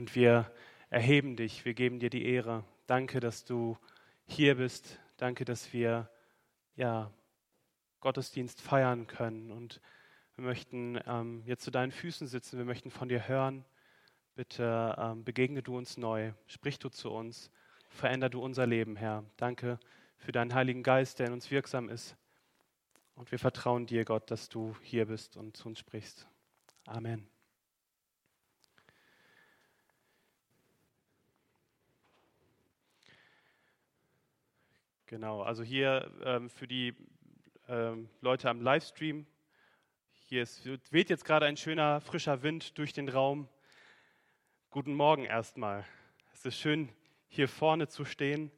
Und wir erheben dich, wir geben dir die Ehre. Danke, dass du hier bist. Danke, dass wir ja, Gottesdienst feiern können. Und wir möchten ähm, jetzt zu deinen Füßen sitzen. Wir möchten von dir hören. Bitte ähm, begegne du uns neu. Sprich du zu uns. Veränder du unser Leben, Herr. Danke für deinen Heiligen Geist, der in uns wirksam ist. Und wir vertrauen dir, Gott, dass du hier bist und zu uns sprichst. Amen. Genau, also hier ähm, für die ähm, Leute am Livestream, hier ist, weht jetzt gerade ein schöner, frischer Wind durch den Raum. Guten Morgen erstmal. Es ist schön, hier vorne zu stehen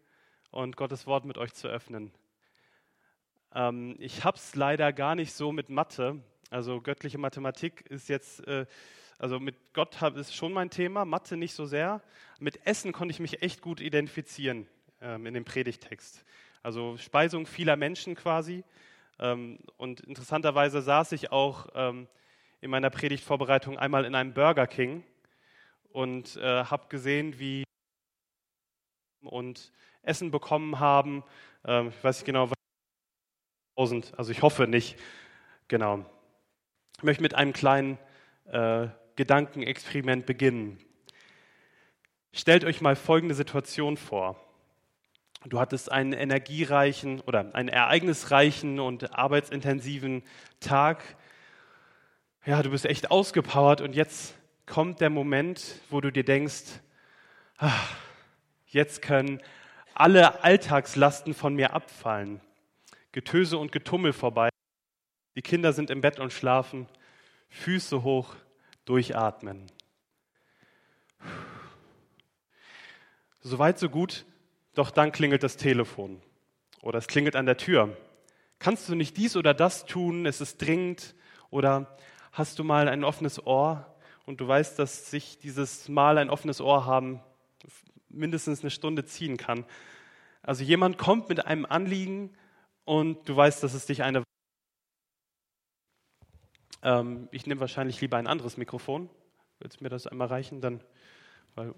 und Gottes Wort mit euch zu öffnen. Ähm, ich habe es leider gar nicht so mit Mathe. Also göttliche Mathematik ist jetzt, äh, also mit Gott ist schon mein Thema, Mathe nicht so sehr. Mit Essen konnte ich mich echt gut identifizieren ähm, in dem Predigtext. Also Speisung vieler Menschen quasi. Ähm, und interessanterweise saß ich auch ähm, in meiner Predigtvorbereitung einmal in einem Burger King und äh, habe gesehen, wie und Essen bekommen haben. Ähm, ich weiß nicht genau, was also ich hoffe nicht. Genau. Ich möchte mit einem kleinen äh, Gedankenexperiment beginnen. Stellt euch mal folgende Situation vor. Du hattest einen energiereichen oder einen ereignisreichen und arbeitsintensiven Tag. Ja, du bist echt ausgepowert und jetzt kommt der Moment, wo du dir denkst, ach, jetzt können alle Alltagslasten von mir abfallen. Getöse und Getummel vorbei. Die Kinder sind im Bett und schlafen. Füße hoch, durchatmen. Soweit, so gut. Doch dann klingelt das Telefon oder es klingelt an der Tür. Kannst du nicht dies oder das tun? Es ist dringend. Oder hast du mal ein offenes Ohr und du weißt, dass sich dieses Mal ein offenes Ohr haben mindestens eine Stunde ziehen kann. Also jemand kommt mit einem Anliegen und du weißt, dass es dich eine. Ähm, ich nehme wahrscheinlich lieber ein anderes Mikrofon. Willst du mir das einmal reichen? Dann,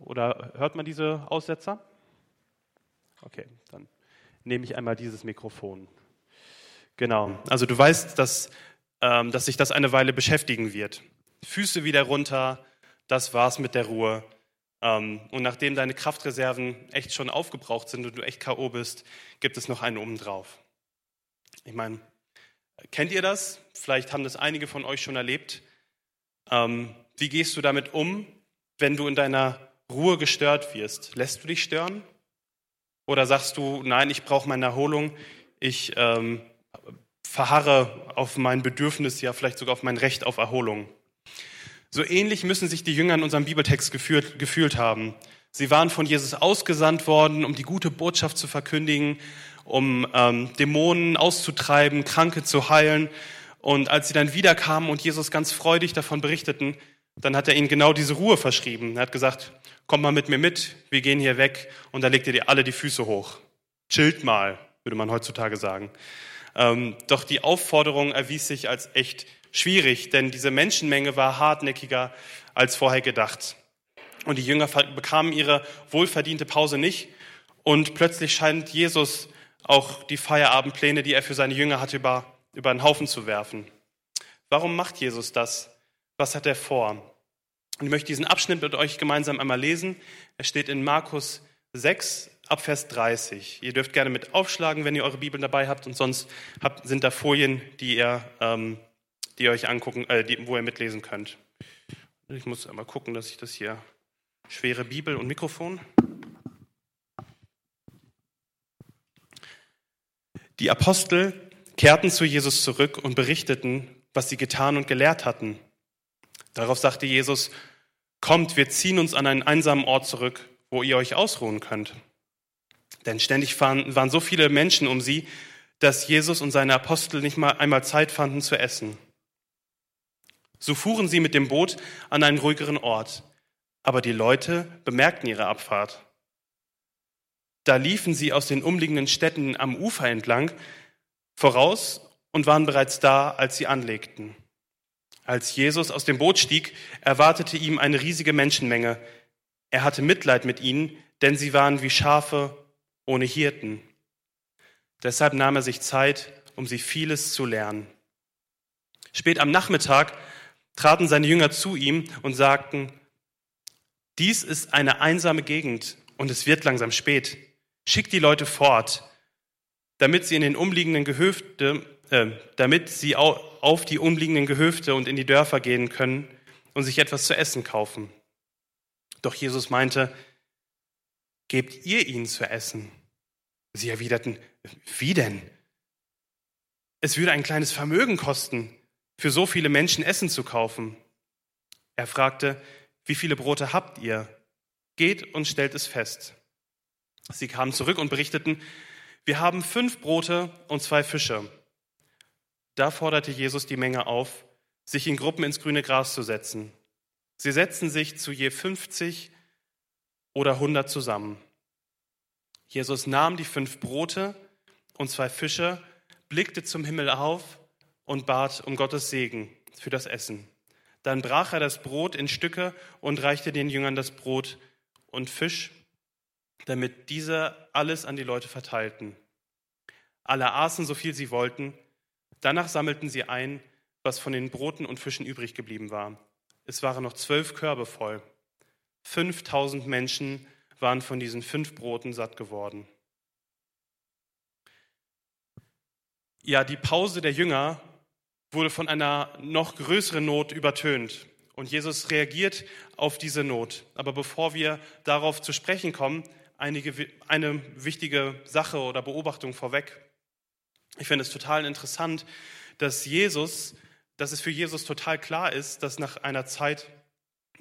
oder hört man diese Aussetzer? Okay, dann nehme ich einmal dieses Mikrofon. Genau, also du weißt, dass, ähm, dass sich das eine Weile beschäftigen wird. Füße wieder runter, das war's mit der Ruhe. Ähm, und nachdem deine Kraftreserven echt schon aufgebraucht sind und du echt K.O. bist, gibt es noch einen obendrauf. Ich meine, kennt ihr das? Vielleicht haben das einige von euch schon erlebt. Ähm, wie gehst du damit um, wenn du in deiner Ruhe gestört wirst? Lässt du dich stören? Oder sagst du, nein, ich brauche meine Erholung, ich ähm, verharre auf mein Bedürfnis, ja vielleicht sogar auf mein Recht auf Erholung. So ähnlich müssen sich die Jünger in unserem Bibeltext gefühlt, gefühlt haben. Sie waren von Jesus ausgesandt worden, um die gute Botschaft zu verkündigen, um ähm, Dämonen auszutreiben, Kranke zu heilen. Und als sie dann wiederkamen und Jesus ganz freudig davon berichteten, dann hat er ihnen genau diese Ruhe verschrieben. Er hat gesagt, komm mal mit mir mit, wir gehen hier weg und da legt ihr dir alle die Füße hoch. Chillt mal, würde man heutzutage sagen. Ähm, doch die Aufforderung erwies sich als echt schwierig, denn diese Menschenmenge war hartnäckiger als vorher gedacht. Und die Jünger bekamen ihre wohlverdiente Pause nicht. Und plötzlich scheint Jesus auch die Feierabendpläne, die er für seine Jünger hatte, über, über den Haufen zu werfen. Warum macht Jesus das? Was hat er vor? Und ich möchte diesen Abschnitt mit euch gemeinsam einmal lesen. Er steht in Markus 6, ab Vers 30. Ihr dürft gerne mit aufschlagen, wenn ihr eure Bibeln dabei habt, und sonst habt, sind da Folien, die ihr, ähm, die ihr euch angucken, äh, die, wo ihr mitlesen könnt. Ich muss einmal gucken, dass ich das hier schwere Bibel und Mikrofon. Die Apostel kehrten zu Jesus zurück und berichteten, was sie getan und gelehrt hatten. Darauf sagte Jesus, kommt, wir ziehen uns an einen einsamen Ort zurück, wo ihr euch ausruhen könnt. Denn ständig waren, so viele Menschen um sie, dass Jesus und seine Apostel nicht mal einmal Zeit fanden zu essen. So fuhren sie mit dem Boot an einen ruhigeren Ort, aber die Leute bemerkten ihre Abfahrt. Da liefen sie aus den umliegenden Städten am Ufer entlang voraus und waren bereits da, als sie anlegten. Als Jesus aus dem Boot stieg, erwartete ihm eine riesige Menschenmenge. Er hatte Mitleid mit ihnen, denn sie waren wie Schafe ohne Hirten. Deshalb nahm er sich Zeit, um sie vieles zu lernen. Spät am Nachmittag traten seine Jünger zu ihm und sagten, dies ist eine einsame Gegend und es wird langsam spät. Schickt die Leute fort, damit sie in den umliegenden Gehöfte, damit sie auf die umliegenden Gehöfte und in die Dörfer gehen können und sich etwas zu essen kaufen. Doch Jesus meinte, gebt ihr ihnen zu essen. Sie erwiderten, wie denn? Es würde ein kleines Vermögen kosten, für so viele Menschen Essen zu kaufen. Er fragte, wie viele Brote habt ihr? Geht und stellt es fest. Sie kamen zurück und berichteten, wir haben fünf Brote und zwei Fische. Da forderte Jesus die Menge auf, sich in Gruppen ins grüne Gras zu setzen. Sie setzten sich zu je 50 oder 100 zusammen. Jesus nahm die fünf Brote und zwei Fische, blickte zum Himmel auf und bat um Gottes Segen für das Essen. Dann brach er das Brot in Stücke und reichte den Jüngern das Brot und Fisch, damit diese alles an die Leute verteilten. Alle aßen so viel sie wollten. Danach sammelten sie ein, was von den Broten und Fischen übrig geblieben war. Es waren noch zwölf Körbe voll. 5000 Menschen waren von diesen fünf Broten satt geworden. Ja, die Pause der Jünger wurde von einer noch größeren Not übertönt. Und Jesus reagiert auf diese Not. Aber bevor wir darauf zu sprechen kommen, einige, eine wichtige Sache oder Beobachtung vorweg. Ich finde es total interessant, dass Jesus dass es für Jesus total klar ist, dass nach einer Zeit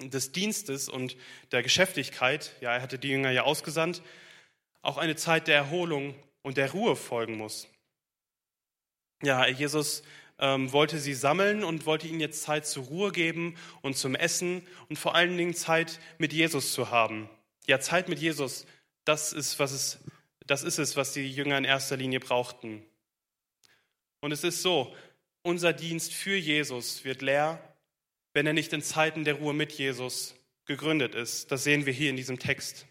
des Dienstes und der Geschäftigkeit, ja, er hatte die Jünger ja ausgesandt, auch eine Zeit der Erholung und der Ruhe folgen muss. Ja, Jesus ähm, wollte sie sammeln und wollte ihnen jetzt Zeit zur Ruhe geben und zum Essen und vor allen Dingen Zeit mit Jesus zu haben. Ja, Zeit mit Jesus, das ist, was es, das ist es, was die Jünger in erster Linie brauchten. Und es ist so, unser Dienst für Jesus wird leer, wenn er nicht in Zeiten der Ruhe mit Jesus gegründet ist. Das sehen wir hier in diesem Text.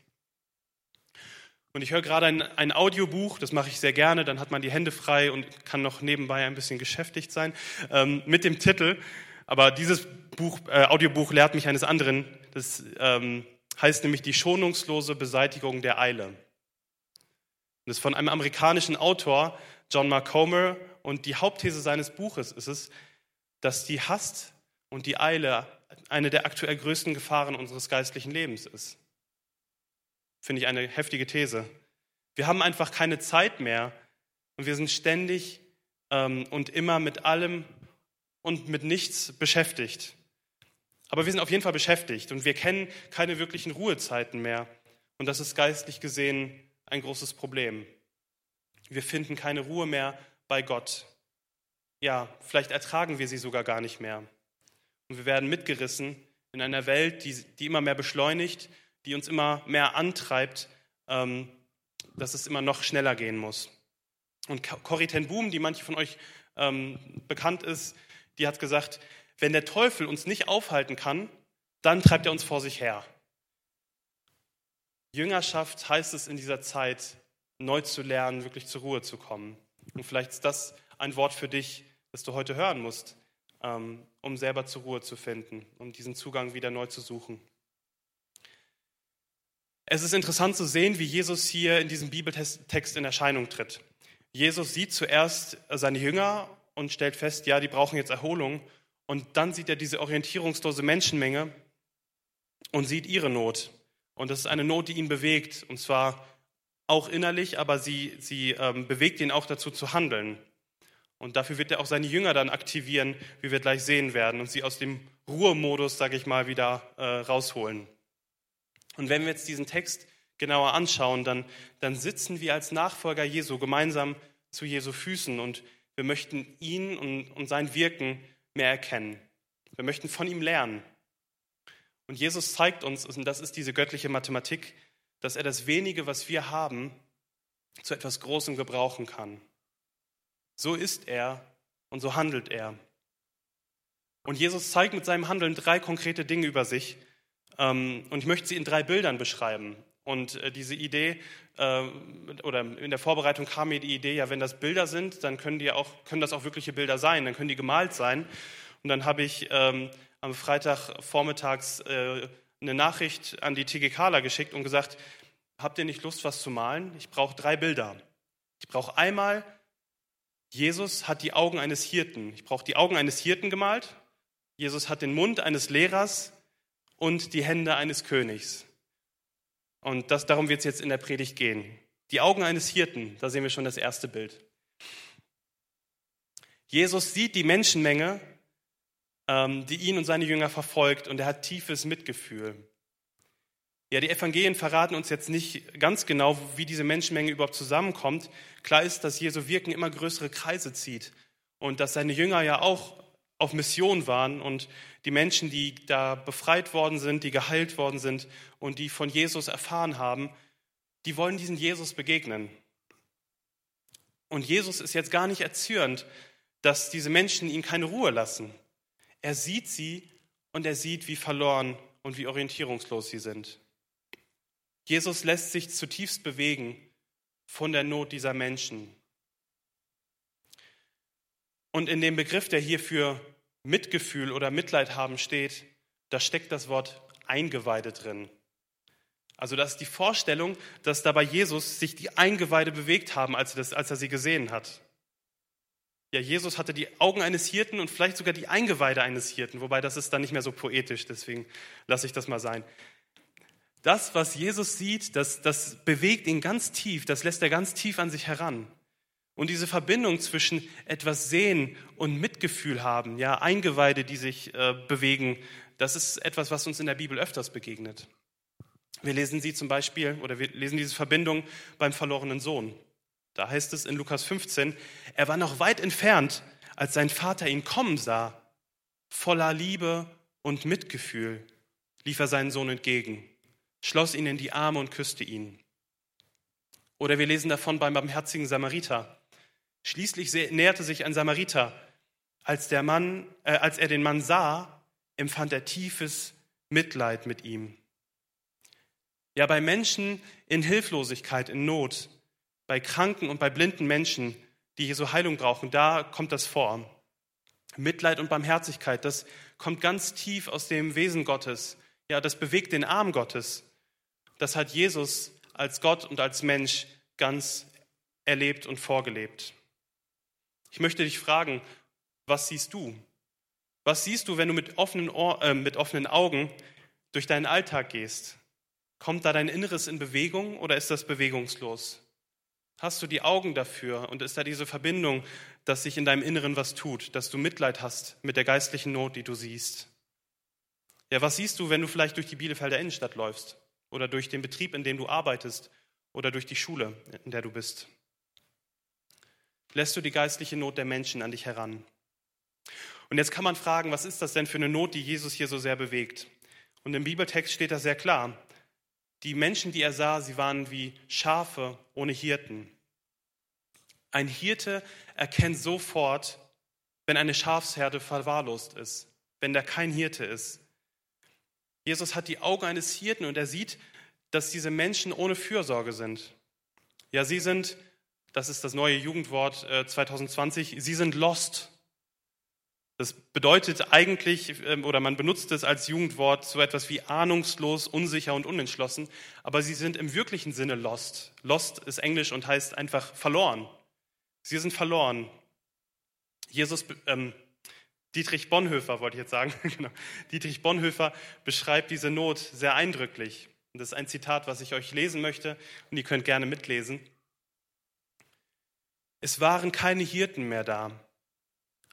Und ich höre gerade ein, ein, Audiobuch, das mache ich sehr gerne, dann hat man die Hände frei und kann noch nebenbei ein bisschen beschäftigt sein, ähm, mit dem Titel, aber dieses Buch, äh, Audiobuch lehrt mich eines anderen, das ähm, heißt nämlich die schonungslose Beseitigung der Eile. Das ist von einem amerikanischen Autor, John Mark Comer, und die Hauptthese seines Buches ist es, dass die Hast und die Eile eine der aktuell größten Gefahren unseres geistlichen Lebens ist. Finde ich eine heftige These. Wir haben einfach keine Zeit mehr und wir sind ständig ähm, und immer mit allem und mit nichts beschäftigt. Aber wir sind auf jeden Fall beschäftigt und wir kennen keine wirklichen Ruhezeiten mehr. Und das ist geistlich gesehen ein großes Problem. Wir finden keine Ruhe mehr bei Gott. Ja, vielleicht ertragen wir sie sogar gar nicht mehr. Und wir werden mitgerissen in einer Welt, die, die immer mehr beschleunigt, die uns immer mehr antreibt, ähm, dass es immer noch schneller gehen muss. Und Corrie ten Boom, die manche von euch ähm, bekannt ist, die hat gesagt, wenn der Teufel uns nicht aufhalten kann, dann treibt er uns vor sich her. Jüngerschaft heißt es in dieser Zeit, neu zu lernen, wirklich zur Ruhe zu kommen. Und vielleicht ist das ein Wort für dich, das du heute hören musst, ähm, um selber zur Ruhe zu finden, um diesen Zugang wieder neu zu suchen. Es ist interessant zu sehen, wie Jesus hier in diesem Bibeltext in Erscheinung tritt. Jesus sieht zuerst seine Jünger und stellt fest, ja, die brauchen jetzt Erholung. Und dann sieht er diese orientierungslose Menschenmenge und sieht ihre Not. Und das ist eine Not, die ihn bewegt. Und zwar auch innerlich, aber sie, sie ähm, bewegt ihn auch dazu zu handeln. Und dafür wird er auch seine Jünger dann aktivieren, wie wir gleich sehen werden, und sie aus dem Ruhemodus, sage ich mal, wieder äh, rausholen. Und wenn wir jetzt diesen Text genauer anschauen, dann, dann sitzen wir als Nachfolger Jesu gemeinsam zu Jesu Füßen und wir möchten ihn und, und sein Wirken mehr erkennen. Wir möchten von ihm lernen. Und Jesus zeigt uns, und das ist diese göttliche Mathematik, dass er das wenige, was wir haben, zu etwas Großem gebrauchen kann. So ist er und so handelt er. Und Jesus zeigt mit seinem Handeln drei konkrete Dinge über sich, Ähm, und ich möchte sie in drei Bildern beschreiben. Und äh, diese Idee, äh, oder in der Vorbereitung kam mir die Idee, ja, wenn das Bilder sind, dann können, die auch, können das auch wirkliche Bilder sein, dann können die gemalt sein. Und dann habe ich ähm, am Freitag vormittags äh, eine Nachricht an die TG Kala geschickt und gesagt, habt ihr nicht Lust, was zu malen? Ich brauche drei Bilder. Ich brauche einmal, Jesus hat die Augen eines Hirten. Ich brauche die Augen eines Hirten gemalt. Jesus hat den Mund eines Lehrers und die Hände eines Königs. Und das, darum wird es jetzt in der Predigt gehen. Die Augen eines Hirten, da sehen wir schon das erste Bild. Jesus sieht die Menschenmenge, die ihn und seine Jünger verfolgt, und er hat tiefes Mitgefühl. Ja, die Evangelien verraten uns jetzt nicht ganz genau, wie diese Menschenmenge überhaupt zusammenkommt. Klar ist, dass Jesu Wirken immer größere Kreise zieht und dass seine Jünger ja auch auf Mission waren und die Menschen, die da befreit worden sind, die geheilt worden sind und die von Jesus erfahren haben, die wollen diesen Jesus begegnen. Und Jesus ist jetzt gar nicht erzürnt, dass diese Menschen ihm keine Ruhe lassen. Er sieht sie und er sieht, wie verloren und wie orientierungslos sie sind. Jesus lässt sich zutiefst bewegen von der Not dieser Menschen. Und in dem Begriff, der hier für Mitgefühl oder Mitleid haben steht, da steckt das Wort Eingeweide drin. Also das ist die Vorstellung, dass da bei Jesus sich die Eingeweide bewegt haben, als er, das, als er sie gesehen hat. Ja, Jesus hatte die Augen eines Hirten und vielleicht sogar die Eingeweide eines Hirten, wobei das ist dann nicht mehr so poetisch, deswegen lasse ich das mal sein. Das, was Jesus sieht, das, das bewegt ihn ganz tief, das lässt er ganz tief an sich heran. Und diese Verbindung zwischen etwas sehen und Mitgefühl haben, ja, Eingeweide, die sich äh, bewegen, das ist etwas, was uns in der Bibel öfters begegnet. Wir lesen sie zum Beispiel, oder wir lesen diese Verbindung beim verlorenen Sohn. Da heißt es in Lukas 15, er war noch weit entfernt, als sein Vater ihn kommen sah. Voller Liebe und Mitgefühl lief er seinen Sohn entgegen schloss ihn in die Arme und küsste ihn. Oder wir lesen davon beim barmherzigen Samariter. Schließlich näherte sich ein Samariter. Als, der Mann, äh, als er den Mann sah, empfand er tiefes Mitleid mit ihm. Ja, bei Menschen in Hilflosigkeit, in Not, bei kranken und bei blinden Menschen, die Jesu Heilung brauchen, da kommt das vor. Mitleid und Barmherzigkeit, das kommt ganz tief aus dem Wesen Gottes. Ja, das bewegt den Arm Gottes das hat Jesus als Gott und als Mensch ganz erlebt und vorgelebt. Ich möchte dich fragen, was siehst du? Was siehst du, wenn du mit offenen, Ohr, äh, mit offenen Augen durch deinen Alltag gehst? Kommt da dein Inneres in Bewegung oder ist das bewegungslos? Hast du die Augen dafür und ist da diese Verbindung, dass sich in deinem Inneren was tut, dass du Mitleid hast mit der geistlichen Not, die du siehst? Ja, was siehst du, wenn du vielleicht durch die Bielefelder Innenstadt läufst? oder durch den Betrieb, in dem du arbeitest oder durch die Schule, in der du bist? Lässt du die geistliche Not der Menschen an dich heran? Und jetzt kann man fragen, was ist das denn für eine Not, die Jesus hier so sehr bewegt? Und im Bibeltext steht das sehr klar. Die Menschen, die er sah, sie waren wie Schafe ohne Hirten. Ein Hirte erkennt sofort, wenn eine Schafsherde verwahrlost ist, wenn da kein Hirte ist. Jesus hat die Augen eines Hirten und er sieht, dass diese Menschen ohne Fürsorge sind. Ja, sie sind, das ist das neue Jugendwort 2020, äh, sie sind lost. Das bedeutet eigentlich, ähm, oder man benutzt es als Jugendwort so etwas wie ahnungslos, unsicher und unentschlossen, aber sie sind im wirklichen Sinne lost. Lost ist Englisch und heißt einfach verloren. Sie sind verloren. Jesus ähm, Dietrich Bonhoeffer wollte ich jetzt sagen. genau. Dietrich Bonhoeffer beschreibt diese Not sehr eindrücklich. Das ist ein Zitat, was ich euch lesen möchte und ihr könnt gerne mitlesen. Es waren keine Hirten mehr da.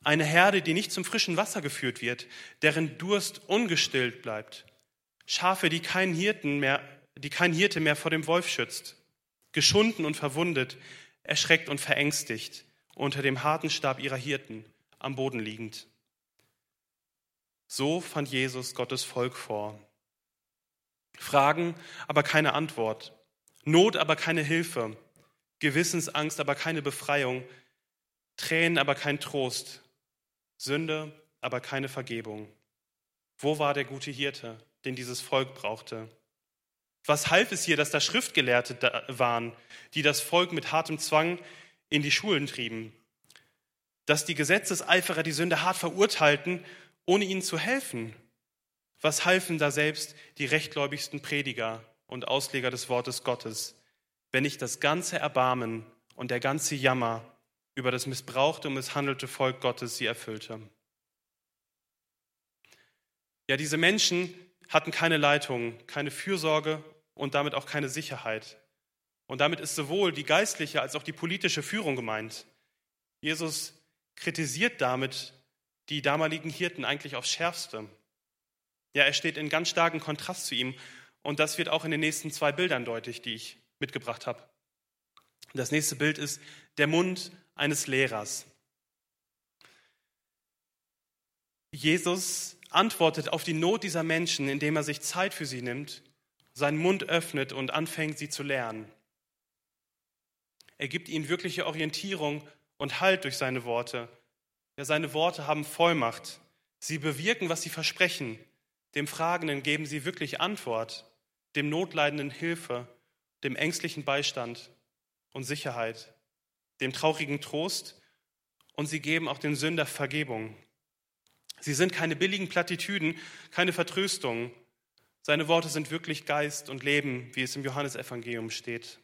Eine Herde, die nicht zum frischen Wasser geführt wird, deren Durst ungestillt bleibt. Schafe, die keinen Hirten mehr, die kein Hirte mehr vor dem Wolf schützt. Geschunden und verwundet, erschreckt und verängstigt, unter dem harten Stab ihrer Hirten, am Boden liegend. So fand Jesus Gottes Volk vor. Fragen, aber keine Antwort. Not, aber keine Hilfe. Gewissensangst, aber keine Befreiung. Tränen, aber kein Trost. Sünde, aber keine Vergebung. Wo war der gute Hirte? den dieses Volk brauchte. Was half es hier, dass da Schriftgelehrte da waren, die das Volk mit hartem Zwang in die Schulen trieben? Dass die Gesetzeseiferer die Sünde hart verurteilten, ohne ihnen zu helfen? Was halfen da selbst die rechtgläubigsten Prediger und Ausleger des Wortes Gottes, wenn nicht das ganze Erbarmen und der ganze Jammer über das missbrauchte und misshandelte Volk Gottes sie erfüllte? Ja, diese Menschen hatten keine Leitung, keine Fürsorge und damit auch keine Sicherheit. Und damit ist sowohl die geistliche als auch die politische Führung gemeint. Jesus kritisiert damit die damaligen Hirten eigentlich aufs Schärfste. Ja, er steht in ganz starkem Kontrast zu ihm und das wird auch in den nächsten zwei Bildern deutlich, die ich mitgebracht habe. Das nächste Bild ist der Mund eines Lehrers. Jesus antwortet auf die Not dieser Menschen, indem er sich Zeit für sie nimmt, seinen Mund öffnet und anfängt, sie zu lernen. Er gibt ihnen wirkliche Orientierung und Halt durch seine Worte. Ja, seine Worte haben Vollmacht. Sie bewirken, was sie versprechen. Dem Fragenden geben sie wirklich Antwort, dem Notleidenden Hilfe, dem ängstlichen Beistand und Sicherheit, dem traurigen Trost und sie geben auch dem Sünder Vergebung. Sie sind keine billigen Plattitüden, keine Vertröstungen. Seine Worte sind wirklich Geist und Leben, wie es im Johannesevangelium steht.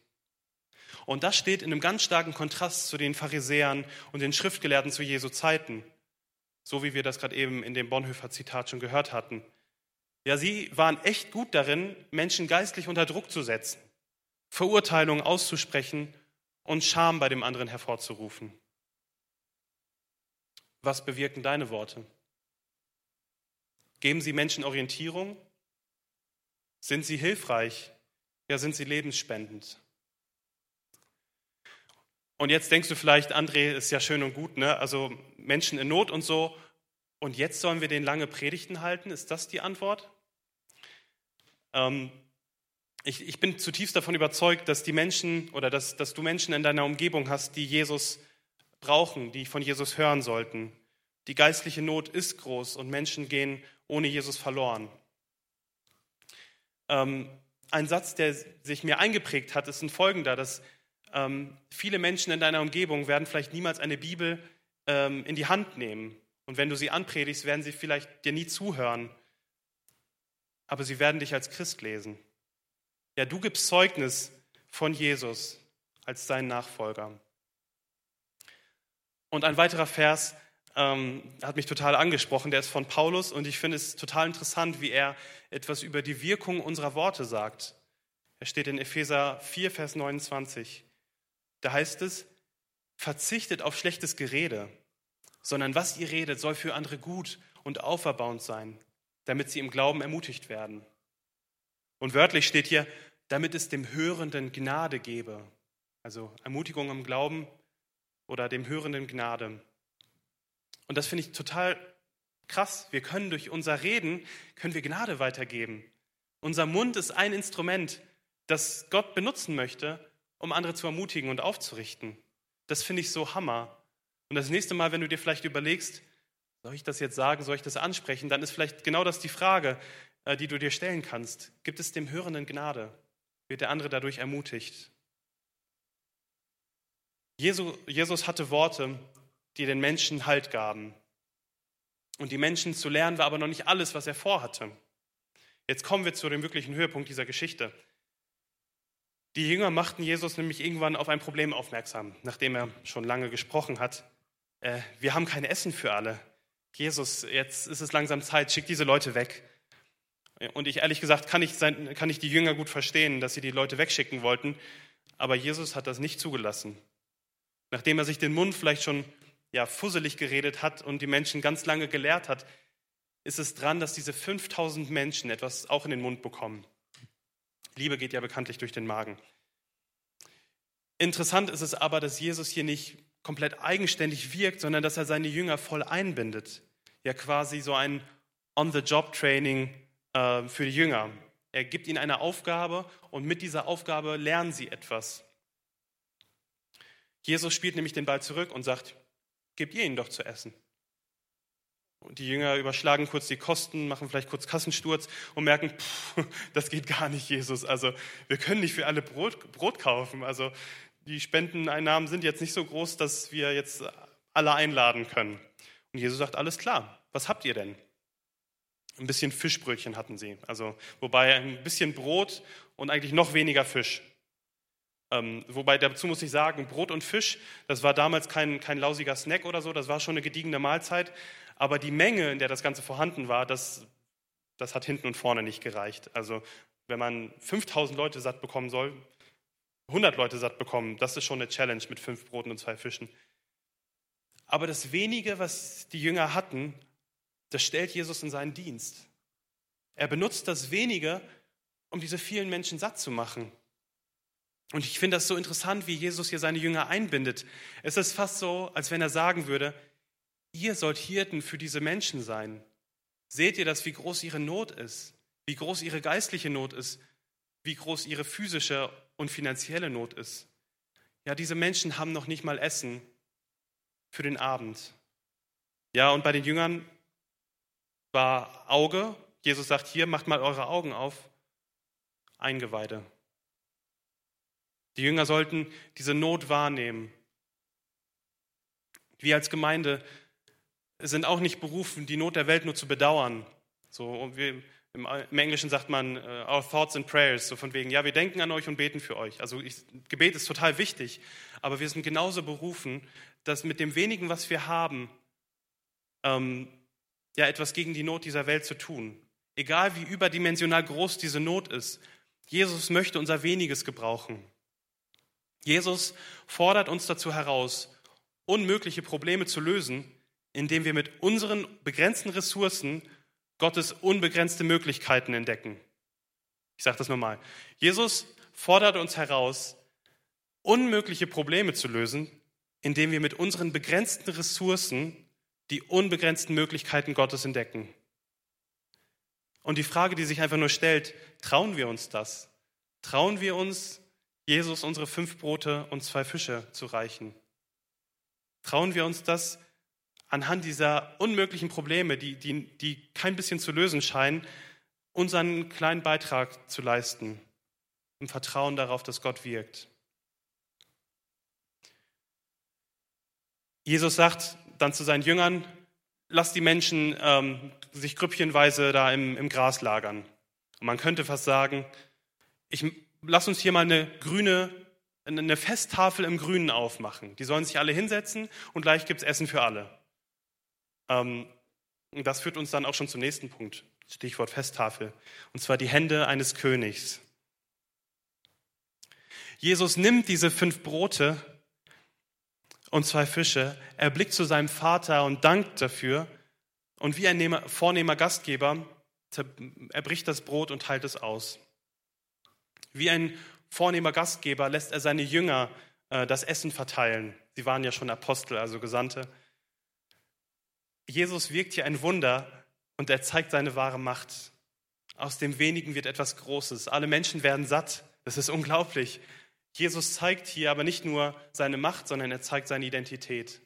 Und das steht in einem ganz starken Kontrast zu den Pharisäern und den Schriftgelehrten zu Jesu Zeiten, so wie wir das gerade eben in dem Bonhoeffer Zitat schon gehört hatten. Ja, sie waren echt gut darin, Menschen geistlich unter Druck zu setzen, Verurteilungen auszusprechen und Scham bei dem anderen hervorzurufen. Was bewirken deine Worte? Geben sie Menschen Orientierung? Sind sie hilfreich? Ja, sind sie lebensspendend? Und jetzt denkst du vielleicht, André, ist ja schön und gut, ne? Also Menschen in Not und so. Und jetzt sollen wir den lange Predigten halten? Ist das die Antwort? Ähm, ich, ich, bin zutiefst davon überzeugt, dass die Menschen oder dass, dass du Menschen in deiner Umgebung hast, die Jesus brauchen, die von Jesus hören sollten. Die geistliche Not ist groß und Menschen gehen ohne Jesus verloren. Ähm, ein Satz, der sich mir eingeprägt hat, ist ein folgender, dass ähm, viele Menschen in deiner Umgebung werden vielleicht niemals eine Bibel ähm, in die Hand nehmen. Und wenn du sie anpredigst, werden sie vielleicht dir nie zuhören. Aber sie werden dich als Christ lesen. Ja, du gibst Zeugnis von Jesus als dein Nachfolger. Und ein weiterer Vers ähm, hat mich total angesprochen, der ist von Paulus und ich finde es total interessant, wie er etwas über die Wirkung unserer Worte sagt. Er steht in Epheser 4, Vers 29. Da heißt es, verzichtet auf schlechtes Gerede, sondern was ihr redet, soll für andere gut und auferbauend sein, damit sie im Glauben ermutigt werden. Und wörtlich steht hier, damit es dem Hörenden Gnade gebe. Also Ermutigung im Glauben oder dem Hörenden Gnade. Und das finde ich total krass. Wir können durch unser Reden, können wir Gnade weitergeben. Unser Mund ist ein Instrument, das Gott benutzen möchte, um andere zu ermutigen und aufzurichten. Das finde ich so Hammer. Und das nächste Mal, wenn du dir vielleicht überlegst, soll ich das jetzt sagen, soll ich das ansprechen, dann ist vielleicht genau das die Frage, die du dir stellen kannst. Gibt es dem Hörenden Gnade? Wird der andere dadurch ermutigt? Jesus hatte Worte, die den Menschen Halt gaben. Und die Menschen zu lernen war aber noch nicht alles, was er vorhatte. Jetzt kommen wir zu dem wirklichen Höhepunkt dieser Geschichte. Die Jünger machten Jesus nämlich irgendwann auf ein Problem aufmerksam, nachdem er schon lange gesprochen hat. Äh, wir haben kein Essen für alle. Jesus, jetzt ist es langsam Zeit, schick diese Leute weg. Und ich ehrlich gesagt kann ich, sein, kann ich die Jünger gut verstehen, dass sie die Leute wegschicken wollten, aber Jesus hat das nicht zugelassen. Nachdem er sich den Mund vielleicht schon ja, fusselig geredet hat und die Menschen ganz lange gelehrt hat, ist es dran, dass diese 5000 Menschen etwas auch in den Mund bekommen. Liebe geht ja bekanntlich durch den Magen. Interessant ist es aber, dass Jesus hier nicht komplett eigenständig wirkt, sondern dass er seine Jünger voll einbindet. Ja, quasi so ein On-the-Job-Training für die Jünger. Er gibt ihnen eine Aufgabe und mit dieser Aufgabe lernen sie etwas. Jesus spielt nämlich den Ball zurück und sagt, gebt ihr ihnen doch zu essen. Und die Jünger überschlagen kurz die Kosten, machen vielleicht kurz Kassensturz und merken, pff, das geht gar nicht, Jesus. Also wir können nicht für alle Brot, Brot kaufen. Also die Spendeneinnahmen sind jetzt nicht so groß, dass wir jetzt alle einladen können. Und Jesus sagt, alles klar, was habt ihr denn? Ein bisschen Fischbrötchen hatten sie. Also, wobei ein bisschen Brot und eigentlich noch weniger Fisch. Ähm, wobei dazu muss ich sagen, Brot und Fisch, das war damals kein, kein lausiger Snack oder so, das war schon eine gediegene Mahlzeit. Aber die Menge, in der das Ganze vorhanden war, das, das hat hinten und vorne nicht gereicht. Also wenn man 5000 Leute satt bekommen soll, 100 Leute satt bekommen, das ist schon eine Challenge mit fünf Broten und zwei Fischen. Aber das wenige, was die Jünger hatten, das stellt Jesus in seinen Dienst. Er benutzt das wenige, um diese vielen Menschen satt zu machen. Und ich finde das so interessant, wie Jesus hier seine Jünger einbindet. Es ist fast so, als wenn er sagen würde, ihr sollt Hirten für diese Menschen sein. Seht ihr das, wie groß ihre Not ist, wie groß ihre geistliche Not ist, wie groß ihre physische und finanzielle Not ist. Ja, diese Menschen haben noch nicht mal Essen für den Abend. Ja, und bei den Jüngern war Auge. Jesus sagt hier, macht mal eure Augen auf. Eingeweide. Die Jünger sollten diese Not wahrnehmen. Wir als Gemeinde sind auch nicht berufen, die Not der Welt nur zu bedauern. So, wir, im, im, Englischen sagt man uh, our thoughts and prayers, so von wegen, ja, wir denken an euch und beten für euch. Also ich, Gebet ist total wichtig, aber wir sind genauso berufen, dass mit dem wenigen, was wir haben, ähm, ja, etwas gegen die Not dieser Welt zu tun. Egal wie überdimensional groß diese Not ist, Jesus möchte unser weniges gebrauchen. Jesus fordert uns dazu heraus, unmögliche Probleme zu lösen, indem wir mit unseren begrenzten Ressourcen Gottes unbegrenzte Möglichkeiten entdecken. Ich sage das nochmal. Jesus fordert uns heraus, unmögliche Probleme zu lösen, indem wir mit unseren begrenzten Ressourcen die unbegrenzten Möglichkeiten Gottes entdecken. Und die Frage, die sich einfach nur stellt, trauen wir uns das? Trauen wir uns, Jesus unsere fünf Brote und zwei Fische zu reichen? Trauen wir uns das anhand dieser unmöglichen Probleme, die, die, die kein bisschen zu lösen scheinen, unseren kleinen Beitrag zu leisten, im Vertrauen darauf, dass Gott wirkt? Jesus sagt, dann zu seinen Jüngern, lass die Menschen ähm, sich grüppchenweise da im, im Gras lagern. Und man könnte fast sagen, ich lass uns hier mal eine grüne, eine Festtafel im Grünen aufmachen. Die sollen sich alle hinsetzen und gleich gibt es Essen für alle. Ähm, das führt uns dann auch schon zum nächsten Punkt. Stichwort Festtafel. Und zwar die Hände eines Königs. Jesus nimmt diese fünf Brote und zwei Fische. Er blickt zu seinem Vater und dankt dafür. Und wie ein vornehmer Gastgeber, er bricht das Brot und teilt es aus. Wie ein vornehmer Gastgeber lässt er seine Jünger äh, das Essen verteilen. Sie waren ja schon Apostel, also Gesandte. Jesus wirkt hier ein Wunder und er zeigt seine wahre Macht. Aus dem wenigen wird etwas Großes. Alle Menschen werden satt. Das ist unglaublich. Jesus zeigt hier aber nicht nur seine Macht, sondern er zeigt seine Identität.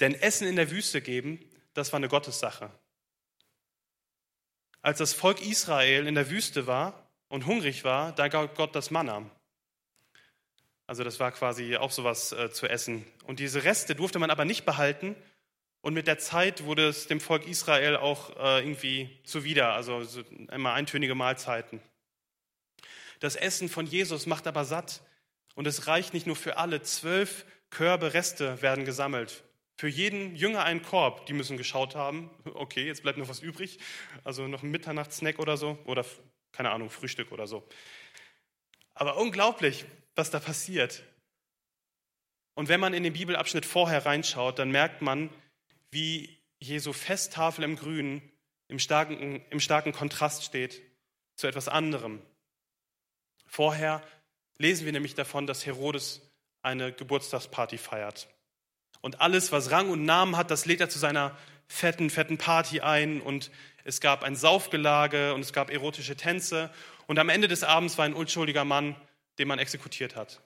Denn Essen in der Wüste geben, das war eine Gottessache. Als das Volk Israel in der Wüste war und hungrig war, da gab Gott das Manna. Also das war quasi auch sowas äh, zu essen. Und diese Reste durfte man aber nicht behalten. Und mit der Zeit wurde es dem Volk Israel auch äh, irgendwie zuwider, also so immer eintönige Mahlzeiten. Das Essen von Jesus macht aber satt. Und es reicht nicht nur für alle. Zwölf Körbe Reste werden gesammelt. Für jeden Jünger ein Korb. Die müssen geschaut haben, okay, jetzt bleibt noch was übrig. Also noch ein Mitternachtssnack oder so. Oder, keine Ahnung, Frühstück oder so. Aber unglaublich, was da passiert. Und wenn man in den Bibelabschnitt vorher reinschaut, dann merkt man, wie Jesu Festtafel im Grünen im starken, im starken Kontrast steht zu etwas anderem. Vorher lesen wir nämlich davon, dass Herodes eine Geburtstagsparty feiert. Und alles, was Rang und Namen hat, das lädt er zu seiner fetten, fetten Party ein. Und es gab ein Saufgelage und es gab erotische Tänze. Und am Ende des Abends war ein unschuldiger Mann, den man exekutiert hat.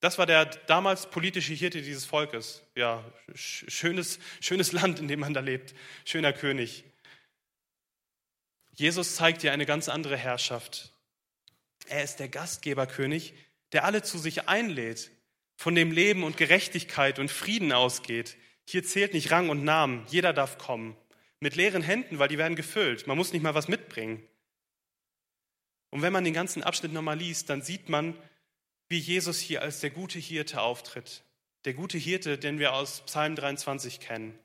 Das war der damals politische Hirte dieses Volkes. Ja, schönes, schönes Land, in dem man da lebt. Schöner König. Jesus zeigt dir eine ganz andere Herrschaft. Er ist der Gastgeberkönig, der alle zu sich einlädt, von dem Leben und Gerechtigkeit und Frieden ausgeht. Hier zählt nicht Rang und Namen, jeder darf kommen. Mit leeren Händen, weil die werden gefüllt. Man muss nicht mal was mitbringen. Und wenn man den ganzen Abschnitt nochmal liest, dann sieht man, wie Jesus hier als der gute Hirte auftritt. Der gute Hirte, den wir aus Psalm 23 kennen.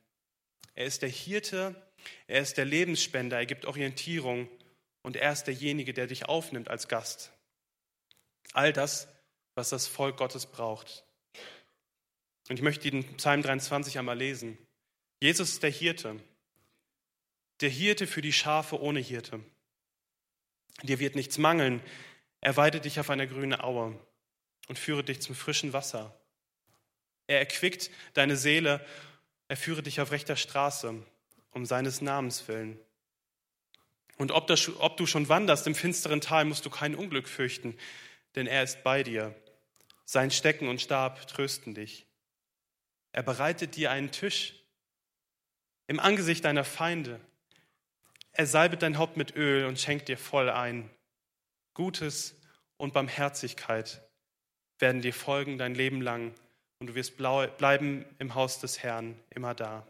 Er ist der Hirte, er ist der Lebensspender, er gibt Orientierung und er ist derjenige, der dich aufnimmt als Gast. All das, was das Volk Gottes braucht. Und ich möchte den Psalm 23 einmal lesen. Jesus ist der Hirte, der Hirte für die Schafe ohne Hirte. Dir wird nichts mangeln. Er weidet dich auf einer grünen Aue und führe dich zum frischen Wasser. Er erquickt deine Seele, er führe dich auf rechter Straße, um seines Namens willen. Und ob, das, ob du schon wanderst im finsteren Tal, musst du kein Unglück fürchten, denn er ist bei dir. Sein Stecken und Stab trösten dich. Er bereitet dir einen Tisch im Angesicht deiner Feinde. Er salbet dein Haupt mit Öl und schenkt dir voll ein. Gutes und Barmherzigkeit werden dir folgen dein Leben lang und du wirst bleiben im Haus des Herrn immer da.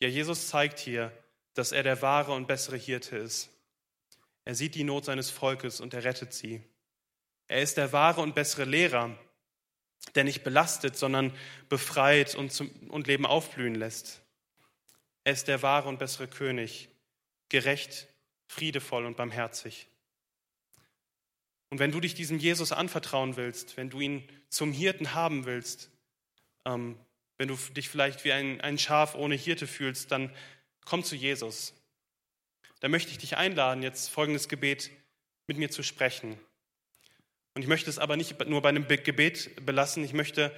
Ja, Jesus zeigt hier, dass er der wahre und bessere Hirte ist. Er sieht die Not seines Volkes und er rettet sie. Er ist der wahre und bessere Lehrer, der nicht belastet, sondern befreit und, zum, und Leben aufblühen lässt. Er ist der wahre und bessere König, gerecht, friedevoll und barmherzig. Und wenn du dich diesem Jesus anvertrauen willst, wenn du ihn zum Hirten haben willst, ähm, wenn du dich vielleicht wie ein, ein Schaf ohne Hirte fühlst, dann komm zu Jesus. Da möchte ich dich einladen, jetzt folgendes Gebet mit mir zu sprechen. Und ich möchte es aber nicht nur bei einem Gebet belassen. Ich möchte,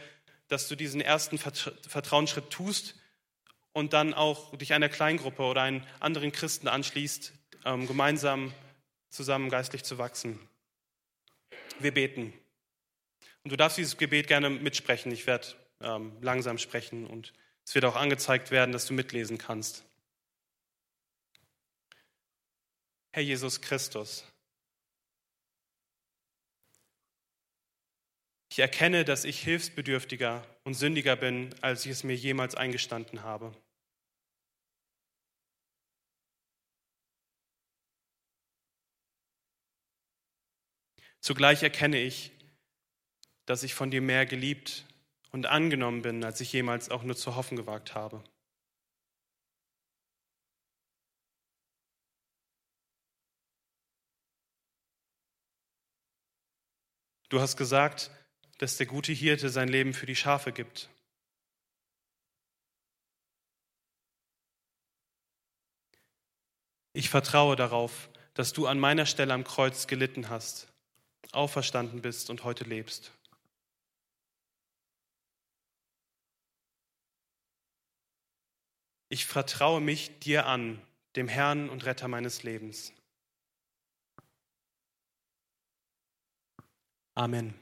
dass du diesen ersten Vertrauensschritt tust und dann auch dich einer Kleingruppe oder einen anderen Christen anschließt, ähm, gemeinsam zusammen geistlich zu wachsen. Wir beten. Und du darfst dieses Gebet gerne mitsprechen. Ich werde ähm, langsam sprechen und es wird auch angezeigt werden, dass du mitlesen kannst. Herr Jesus Christus, ich erkenne, dass ich hilfsbedürftiger und sündiger bin, als ich es mir jemals eingestanden habe. Zugleich erkenne ich, dass ich von dir mehr geliebt und angenommen bin, als ich jemals auch nur zu hoffen gewagt habe. Du hast gesagt, dass der gute Hirte sein Leben für die Schafe gibt. Ich vertraue darauf, dass du an meiner Stelle am Kreuz gelitten hast, auferstanden bist und heute lebst. Ich vertraue mich dir an, dem Herrn und Retter meines Lebens. Amen.